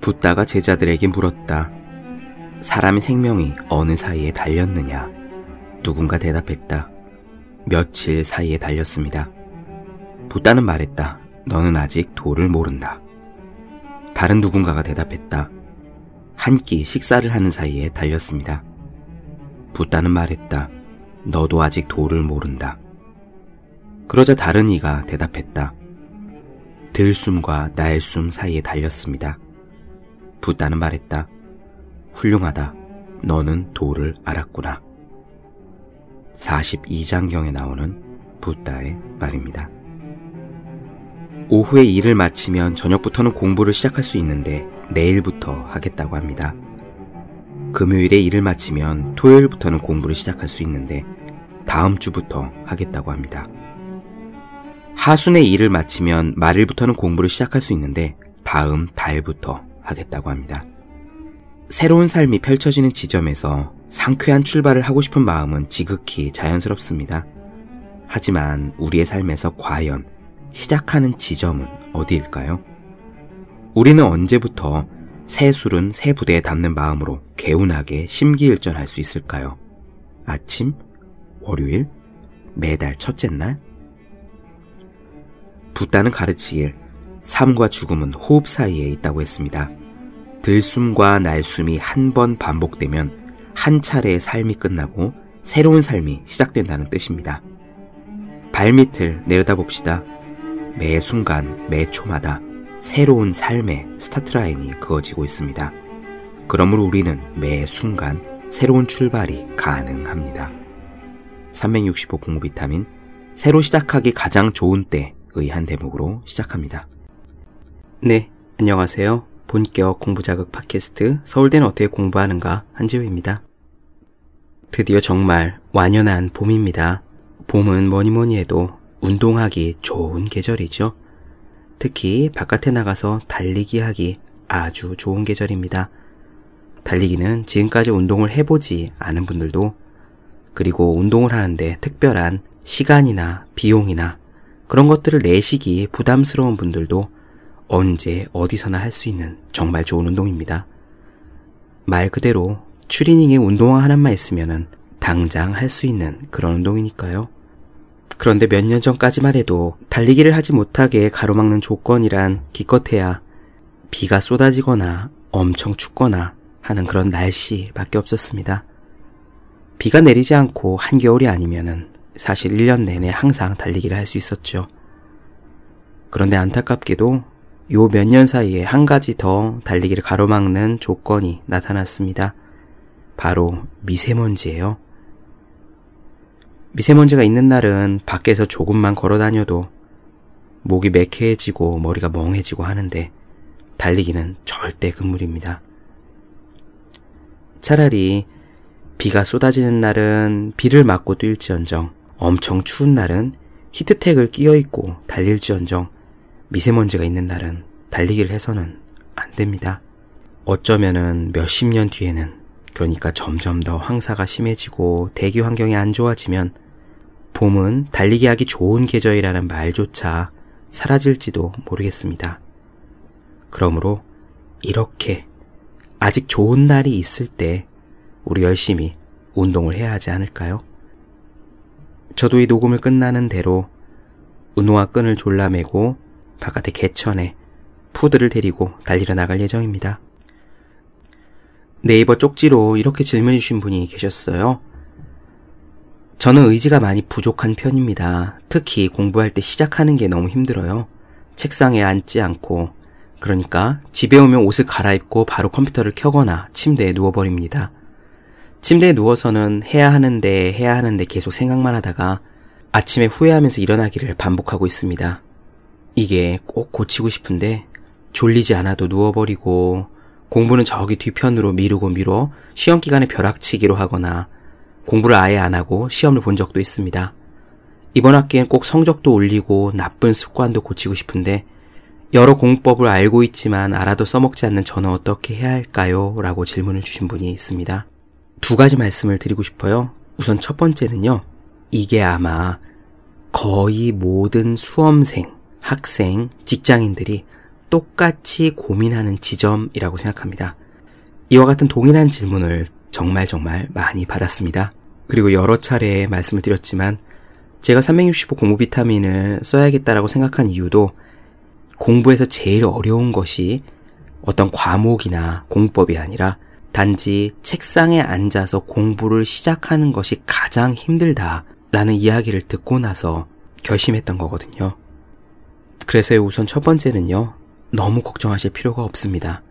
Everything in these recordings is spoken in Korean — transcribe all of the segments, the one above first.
붓다가 제자들에게 물었다. 사람의 생명이 어느 사이에 달렸느냐? 누군가 대답했다. 며칠 사이에 달렸습니다. 붓다는 말했다. 너는 아직 도를 모른다. 다른 누군가가 대답했다. 한 끼 식사를 하는 사이에 달렸습니다. 붓다는 말했다. 너도 아직 도를 모른다. 그러자 다른 이가 대답했다. 들숨과 날숨 사이에 달렸습니다. 붓다는 말했다. 훌륭하다. 너는 도를 알았구나. 42장경에 나오는 붓다의 말입니다. 오후에 일을 마치면 저녁부터는 공부를 시작할 수 있는데 내일부터 하겠다고 합니다. 금요일에 일을 마치면 토요일부터는 공부를 시작할 수 있는데 다음 주부터 하겠다고 합니다. 하순에 일을 마치면 말일부터는 공부를 시작할 수 있는데 다음 달부터 하겠다고 합니다. 새로운 삶이 펼쳐지는 지점에서 상쾌한 출발을 하고 싶은 마음은 지극히 자연스럽습니다. 하지만 우리의 삶에서 과연 시작하는 지점은 어디일까요? 우리는 언제부터 새 술은 새 부대에 담는 마음으로 개운하게 심기일전할 수 있을까요? 아침? 월요일? 매달 첫째 날? 붓다는 가르치길 삶과 죽음은 호흡 사이에 있다고 했습니다. 들숨과 날숨이 한 번 반복되면 한 차례의 삶이 끝나고 새로운 삶이 시작된다는 뜻입니다. 발밑을 내려다봅시다. 매 순간, 매 초마다 새로운 삶의 스타트라인이 그어지고 있습니다. 그러므로 우리는 매 순간 새로운 출발이 가능합니다. 365 공부 비타민 새로 시작하기 가장 좋은 때의 한 대목으로 시작합니다. 네, 안녕하세요. 본격 공부자극 팟캐스트 서울대는 어떻게 공부하는가 한지우입니다. 드디어 정말 완연한 봄입니다. 봄은 뭐니 뭐니 해도 운동하기 좋은 계절이죠. 특히 바깥에 나가서 달리기 하기 아주 좋은 계절입니다. 달리기는 지금까지 운동을 해보지 않은 분들도 그리고 운동을 하는데 특별한 시간이나 비용이나 그런 것들을 내시기 부담스러운 분들도 언제 어디서나 할 수 있는 정말 좋은 운동입니다. 말 그대로 추리닝에 운동화 하나만 있으면 당장 할 수 있는 그런 운동이니까요. 그런데 몇 년 전까지만 해도 달리기를 하지 못하게 가로막는 조건이란 기껏해야 비가 쏟아지거나 엄청 춥거나 하는 그런 날씨밖에 없었습니다. 비가 내리지 않고 한겨울이 아니면은 사실 1년 내내 항상 달리기를 할 수 있었죠. 그런데 안타깝게도 요 몇 년 사이에 한 가지 더 달리기를 가로막는 조건이 나타났습니다. 바로 미세먼지예요. 미세먼지가 있는 날은 밖에서 조금만 걸어 다녀도 목이 매캐해지고 머리가 멍해지고 하는데 달리기는 절대 금물입니다. 차라리 비가 쏟아지는 날은 비를 맞고 뛸지언정 엄청 추운 날은 히트텍을 끼어 입고 달릴지언정 미세먼지가 있는 날은 달리기를 해서는 안 됩니다. 어쩌면은 몇십 년 뒤에는 그러니까 점점 더 황사가 심해지고 대기 환경이 안 좋아지면 봄은 달리기 하기 좋은 계절이라는 말조차 사라질지도 모르겠습니다. 그러므로 이렇게 아직 좋은 날이 있을 때 우리 열심히 운동을 해야 하지 않을까요? 저도 이 녹음을 끝나는 대로 운동화 끈을 졸라매고 바깥에 개천에 푸드를 데리고 달리러 나갈 예정입니다. 네이버 쪽지로 이렇게 질문해 주신 분이 계셨어요. 저는 의지가 많이 부족한 편입니다. 특히 공부할 때 시작하는 게 너무 힘들어요. 책상에 앉지 않고, 그러니까 집에 오면 옷을 갈아입고 바로 컴퓨터를 켜거나 침대에 누워버립니다. 침대에 누워서는 해야 하는데 해야 하는데 계속 생각만 하다가 아침에 후회하면서 일어나기를 반복하고 있습니다. 이게 꼭 고치고 싶은데 졸리지 않아도 누워버리고 공부는 저기 뒤편으로 미루고 미뤄 시험 기간에 벼락치기로 하거나 공부를 아예 안 하고 시험을 본 적도 있습니다. 이번 학기엔 꼭 성적도 올리고 나쁜 습관도 고치고 싶은데 여러 공법을 알고 있지만 알아도 써먹지 않는 저는 어떻게 해야 할까요? 라고 질문을 주신 분이 있습니다. 두 가지 말씀을 드리고 싶어요. 우선 첫 번째는요. 이게 아마 거의 모든 수험생, 학생, 직장인들이 똑같이 고민하는 지점이라고 생각합니다. 이와 같은 동일한 질문을 정말 정말 많이 받았습니다. 그리고 여러 차례 말씀을 드렸지만 제가 365 공부 비타민을 써야겠다라고 생각한 이유도 공부에서 제일 어려운 것이 어떤 과목이나 공법이 아니라 단지 책상에 앉아서 공부를 시작하는 것이 가장 힘들다라는 이야기를 듣고 나서 결심했던 거거든요. 그래서 우선 첫 번째는요, 너무 걱정하실 필요가 없습니다.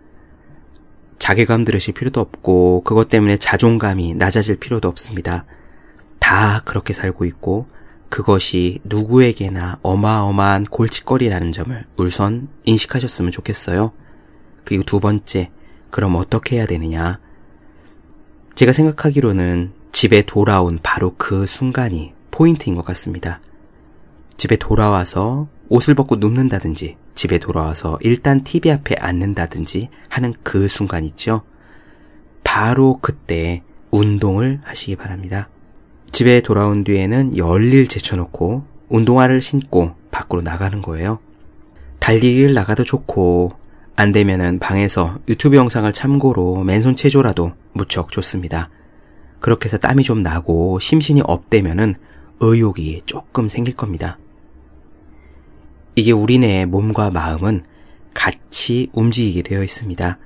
자괴감 들으실 필요도 없고, 그것 때문에 자존감이 낮아질 필요도 없습니다. 다 그렇게 살고 있고, 그것이 누구에게나 어마어마한 골칫거리라는 점을 우선 인식하셨으면 좋겠어요. 그리고 두 번째, 그럼 어떻게 해야 되느냐? 제가 생각하기로는 집에 돌아온 바로 그 순간이 포인트인 것 같습니다. 집에 돌아와서 옷을 벗고 눕는다든지, 집에 돌아와서 일단 TV 앞에 앉는다든지 하는 그 순간 있죠? 바로 그때 운동을 하시기 바랍니다. 집에 돌아온 뒤에는 열일 제쳐놓고 운동화를 신고 밖으로 나가는 거예요. 달리기를 나가도 좋고 안 되면은 방에서 유튜브 영상을 참고로 맨손 체조라도 무척 좋습니다. 그렇게 해서 땀이 좀 나고 심신이 업되면은 의욕이 조금 생길 겁니다. 이게 우리네 몸과 마음은 같이 움직이게 되어 있습니다.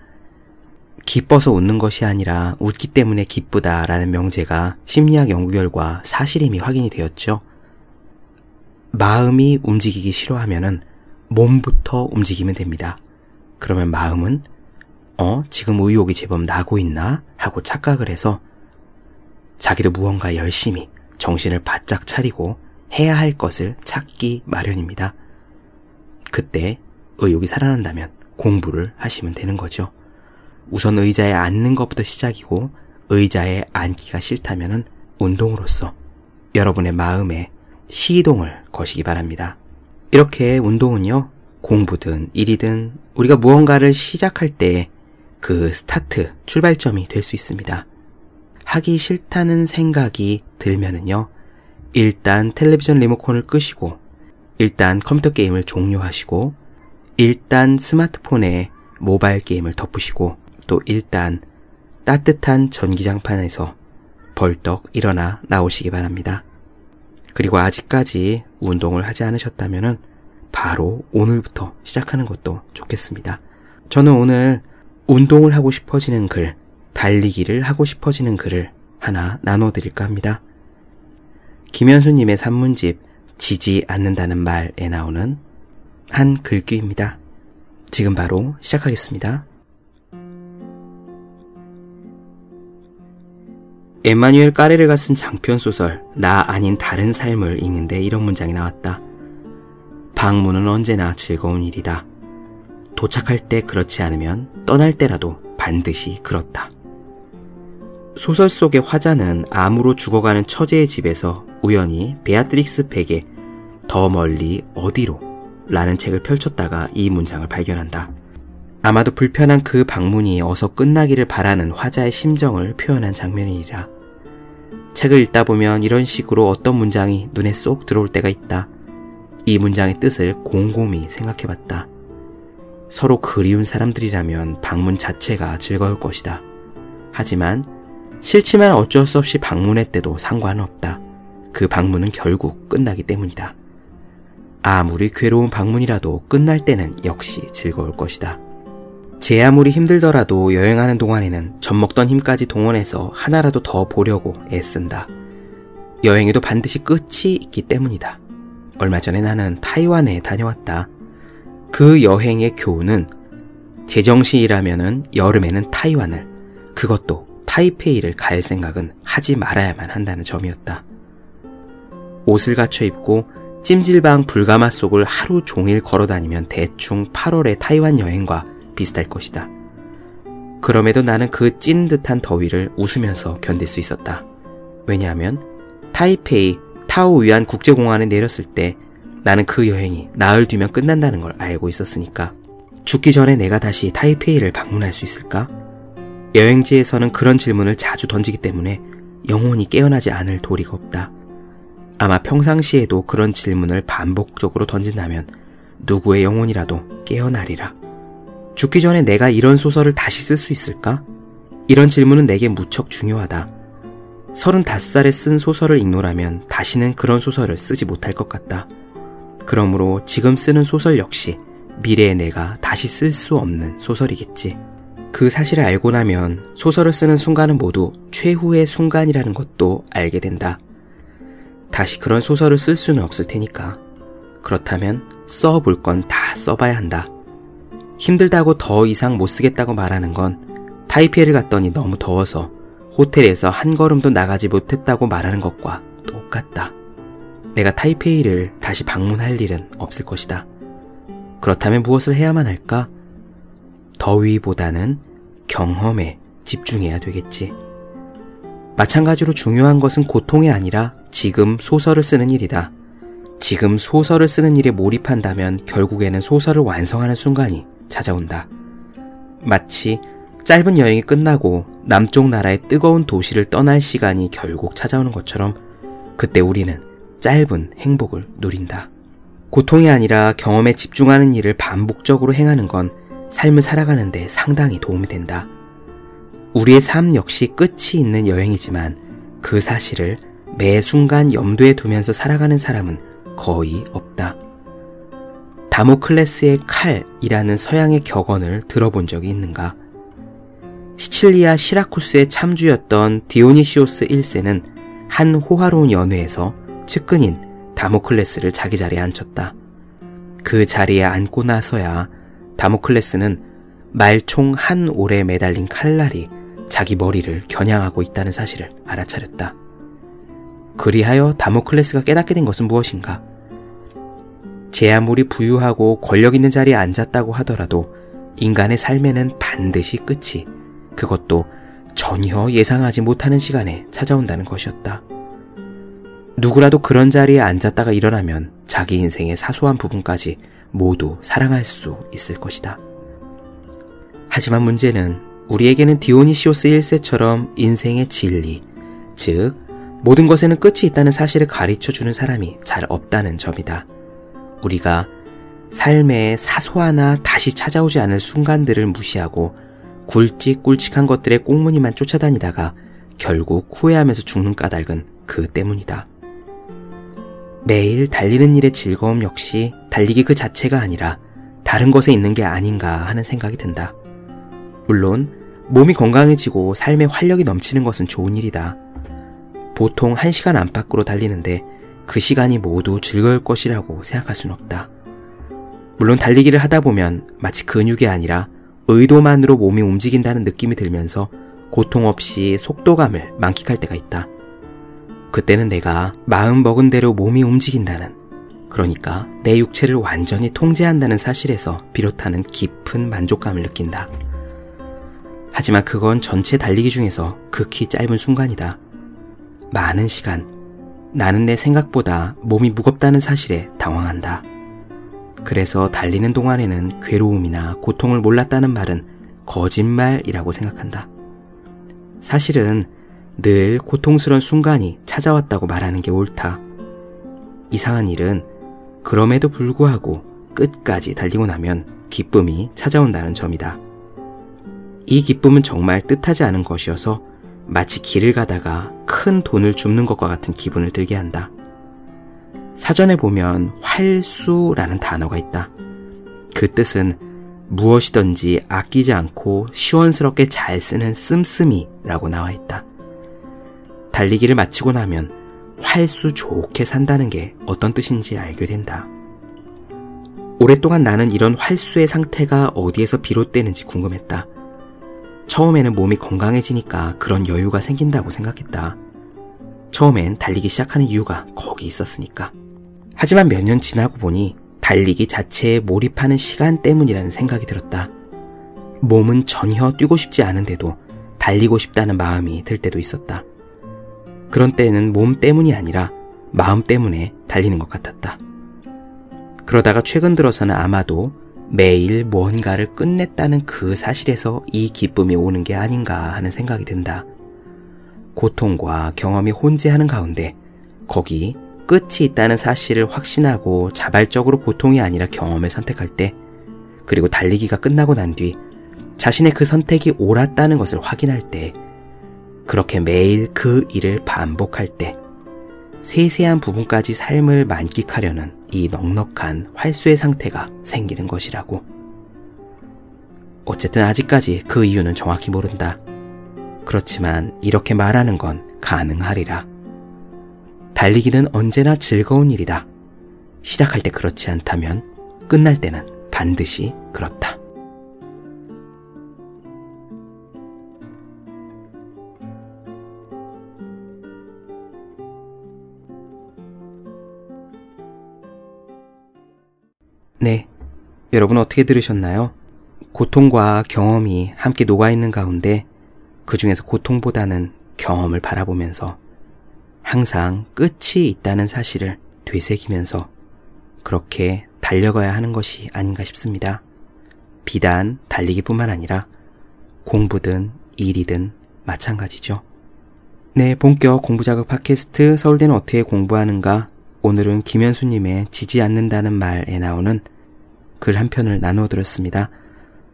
기뻐서 웃는 것이 아니라 웃기 때문에 기쁘다라는 명제가 심리학 연구 결과 사실임이 확인이 되었죠. 마음이 움직이기 싫어하면은 몸부터 움직이면 됩니다. 그러면 마음은 어, 지금 의욕이 제법 나고 있나? 하고 착각을 해서 자기도 무언가 열심히 정신을 바짝 차리고 해야 할 것을 찾기 마련입니다. 그때 의욕이 살아난다면 공부를 하시면 되는 거죠. 우선 의자에 앉는 것부터 시작이고 의자에 앉기가 싫다면 운동으로서 여러분의 마음에 시동을 거시기 바랍니다. 이렇게 운동은요, 공부든 일이든 우리가 무언가를 시작할 때 그 스타트, 출발점이 될 수 있습니다. 하기 싫다는 생각이 들면은요, 일단 텔레비전 리모컨을 끄시고, 일단 컴퓨터 게임을 종료하시고, 일단 스마트폰에 모바일 게임을 덮으시고, 또 일단 따뜻한 전기장판에서 벌떡 일어나 나오시기 바랍니다. 그리고 아직까지 운동을 하지 않으셨다면 바로 오늘부터 시작하는 것도 좋겠습니다. 저는 오늘 운동을 하고 싶어지는 글, 달리기를 하고 싶어지는 글을 하나 나눠드릴까 합니다. 김현수님의 산문집 지지 않는다는 말에 나오는 한 글귀입니다. 지금 바로 시작하겠습니다. 에마뉴엘 까레르가 쓴 장편 소설 나 아닌 다른 삶을 읽는데 이런 문장이 나왔다. 방문은 언제나 즐거운 일이다. 도착할 때 그렇지 않으면 떠날 때라도 반드시 그렇다. 소설 속의 화자는 암으로 죽어가는 처제의 집에서 우연히 베아트릭스 팩의 더 멀리 어디로 라는 책을 펼쳤다가 이 문장을 발견한다. 아마도 불편한 그 방문이 어서 끝나기를 바라는 화자의 심정을 표현한 장면이라. 책을 읽다 보면 이런 식으로 어떤 문장이 눈에 쏙 들어올 때가 있다. 이 문장의 뜻을 곰곰이 생각해 봤다. 서로 그리운 사람들이라면 방문 자체가 즐거울 것이다. 하지만 싫지만 어쩔 수 없이 방문했대도 상관은 없다. 그 방문은 결국 끝나기 때문이다. 아무리 괴로운 방문이라도 끝날 때는 역시 즐거울 것이다. 제 아무리 힘들더라도 여행하는 동안에는 젖먹던 힘까지 동원해서 하나라도 더 보려고 애쓴다. 여행에도 반드시 끝이 있기 때문이다. 얼마 전에 나는 타이완에 다녀왔다. 그 여행의 교훈은 제정신이라면은 여름에는 타이완을, 그것도 타이페이를 갈 생각은 하지 말아야만 한다는 점이었다. 옷을 갖춰 입고 찜질방 불가마 속을 하루 종일 걸어 다니면 대충 8월의 타이완 여행과 비슷할 것이다. 그럼에도 나는 그 찐 듯한 더위를 웃으면서 견딜 수 있었다. 왜냐하면 타이페이 타오 위안 국제공항에 내렸을 때 나는 그 여행이 나흘 뒤면 끝난다는 걸 알고 있었으니까 죽기 전에 내가 다시 타이페이를 방문할 수 있을까? 여행지에서는 그런 질문을 자주 던지기 때문에 영원히 깨어나지 않을 도리가 없다. 아마 평상시에도 그런 질문을 반복적으로 던진다면 누구의 영혼이라도 깨어나리라. 죽기 전에 내가 이런 소설을 다시 쓸 수 있을까? 이런 질문은 내게 무척 중요하다. 35살에 쓴 소설을 읽노라면 다시는 그런 소설을 쓰지 못할 것 같다. 그러므로 지금 쓰는 소설 역시 미래의 내가 다시 쓸 수 없는 소설이겠지. 그 사실을 알고 나면 소설을 쓰는 순간은 모두 최후의 순간이라는 것도 알게 된다. 다시 그런 소설을 쓸 수는 없을 테니까. 그렇다면 써볼 건 다 써봐야 한다. 힘들다고 더 이상 못 쓰겠다고 말하는 건 타이페이를 갔더니 너무 더워서 호텔에서 한 걸음도 나가지 못했다고 말하는 것과 똑같다. 내가 타이페이를 다시 방문할 일은 없을 것이다. 그렇다면 무엇을 해야만 할까? 더위보다는 경험에 집중해야 되겠지. 마찬가지로 중요한 것은 고통이 아니라 지금 소설을 쓰는 일이다. 지금 소설을 쓰는 일에 몰입한다면 결국에는 소설을 완성하는 순간이 찾아온다. 마치 짧은 여행이 끝나고 남쪽 나라의 뜨거운 도시를 떠날 시간이 결국 찾아오는 것처럼 그때 우리는 짧은 행복을 누린다. 고통이 아니라 경험에 집중하는 일을 반복적으로 행하는 건 삶을 살아가는데 상당히 도움이 된다. 우리의 삶 역시 끝이 있는 여행이지만 그 사실을 매 순간 염두에 두면서 살아가는 사람은 거의 없다. 다모클레스의 칼이라는 서양의 격언을 들어본 적이 있는가? 시칠리아 시라쿠스의 참주였던 디오니시오스 1세는 한 호화로운 연회에서 측근인 다모클레스를 자기 자리에 앉혔다. 그 자리에 앉고 나서야 다모클레스는 말총 한 올에 매달린 칼날이 자기 머리를 겨냥하고 있다는 사실을 알아차렸다. 그리하여 다모클레스가 깨닫게 된 것은 무엇인가? 제 아무리 부유하고 권력 있는 자리에 앉았다고 하더라도 인간의 삶에는 반드시 끝이 그것도 전혀 예상하지 못하는 시간에 찾아온다는 것이었다. 누구라도 그런 자리에 앉았다가 일어나면 자기 인생의 사소한 부분까지 모두 사랑할 수 있을 것이다. 하지만 문제는 우리에게는 디오니시오스 1세처럼 인생의 진리, 즉, 모든 것에는 끝이 있다는 사실을 가르쳐 주는 사람이 잘 없다는 점이다. 우리가 삶의 사소하나 다시 찾아오지 않을 순간들을 무시하고 굵직굵직한 것들의 꽁무니만 쫓아다니다가 결국 후회하면서 죽는 까닭은 그 때문이다. 매일 달리는 일의 즐거움 역시 달리기 그 자체가 아니라 다른 것에 있는 게 아닌가 하는 생각이 든다. 물론 몸이 건강해지고 삶에 활력이 넘치는 것은 좋은 일이다. 보통 1시간 안팎으로 달리는데 그 시간이 모두 즐거울 것이라고 생각할 순 없다. 물론 달리기를 하다 보면 마치 근육이 아니라 의도만으로 몸이 움직인다는 느낌이 들면서 고통 없이 속도감을 만끽할 때가 있다. 그때는 내가 마음 먹은 대로 몸이 움직인다는, 그러니까 내 육체를 완전히 통제한다는 사실에서 비롯하는 깊은 만족감을 느낀다. 하지만 그건 전체 달리기 중에서 극히 짧은 순간이다. 많은 시간, 나는 내 생각보다 몸이 무겁다는 사실에 당황한다. 그래서 달리는 동안에는 괴로움이나 고통을 몰랐다는 말은 거짓말이라고 생각한다. 사실은 늘 고통스러운 순간이 찾아왔다고 말하는 게 옳다. 이상한 일은 그럼에도 불구하고 끝까지 달리고 나면 기쁨이 찾아온다는 점이다. 이 기쁨은 정말 뜻하지 않은 것이어서 마치 길을 가다가 큰 돈을 줍는 것과 같은 기분을 들게 한다. 사전에 보면 활수라는 단어가 있다. 그 뜻은 무엇이든지 아끼지 않고 시원스럽게 잘 쓰는 씀씀이라고 나와 있다. 달리기를 마치고 나면 활수 좋게 산다는 게 어떤 뜻인지 알게 된다. 오랫동안 나는 이런 활수의 상태가 어디에서 비롯되는지 궁금했다. 처음에는 몸이 건강해지니까 그런 여유가 생긴다고 생각했다. 처음엔 달리기 시작하는 이유가 거기 있었으니까. 하지만 몇 년 지나고 보니 달리기 자체에 몰입하는 시간 때문이라는 생각이 들었다. 몸은 전혀 뛰고 싶지 않은데도 달리고 싶다는 마음이 들 때도 있었다. 그런 때는 몸 때문이 아니라 마음 때문에 달리는 것 같았다. 그러다가 최근 들어서는 아마도 매일 무언가를 끝냈다는 그 사실에서 이 기쁨이 오는 게 아닌가 하는 생각이 든다. 고통과 경험이 혼재하는 가운데 거기 끝이 있다는 사실을 확신하고 자발적으로 고통이 아니라 경험을 선택할 때 그리고 달리기가 끝나고 난 뒤 자신의 그 선택이 옳았다는 것을 확인할 때, 그렇게 매일 그 일을 반복할 때, 세세한 부분까지 삶을 만끽하려는 이 넉넉한 활수의 상태가 생기는 것이라고. 어쨌든 아직까지 그 이유는 정확히 모른다. 그렇지만 이렇게 말하는 건 가능하리라. 달리기는 언제나 즐거운 일이다. 시작할 때 그렇지 않다면 끝날 때는 반드시 그렇다. 여러분 어떻게 들으셨나요? 고통과 경험이 함께 녹아있는 가운데 그 중에서 고통보다는 경험을 바라보면서 항상 끝이 있다는 사실을 되새기면서 그렇게 달려가야 하는 것이 아닌가 싶습니다. 비단 달리기뿐만 아니라 공부든 일이든 마찬가지죠. 네, 본격 공부자극 팟캐스트 서울대는 어떻게 공부하는가 오늘은 김현수님의 지지 않는다는 말에 나오는 글 한 편을 나누어 드렸습니다.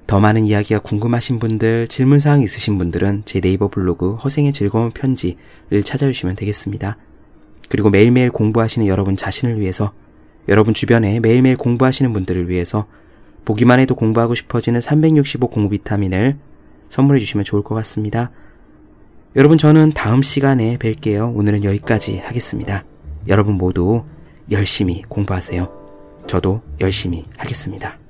더 많은 이야기가 궁금하신 분들, 질문사항 있으신 분들은 제 네이버 블로그 허생의 즐거운 편지를 찾아주시면 되겠습니다. 그리고 매일매일 공부하시는 여러분 자신을 위해서, 여러분 주변에 매일매일 공부하시는 분들을 위해서 보기만 해도 공부하고 싶어지는 365 공부 비타민을 선물해 주시면 좋을 것 같습니다. 여러분 저는 다음 시간에 뵐게요. 오늘은 여기까지 하겠습니다. 여러분 모두 열심히 공부하세요. 저도 열심히 하겠습니다.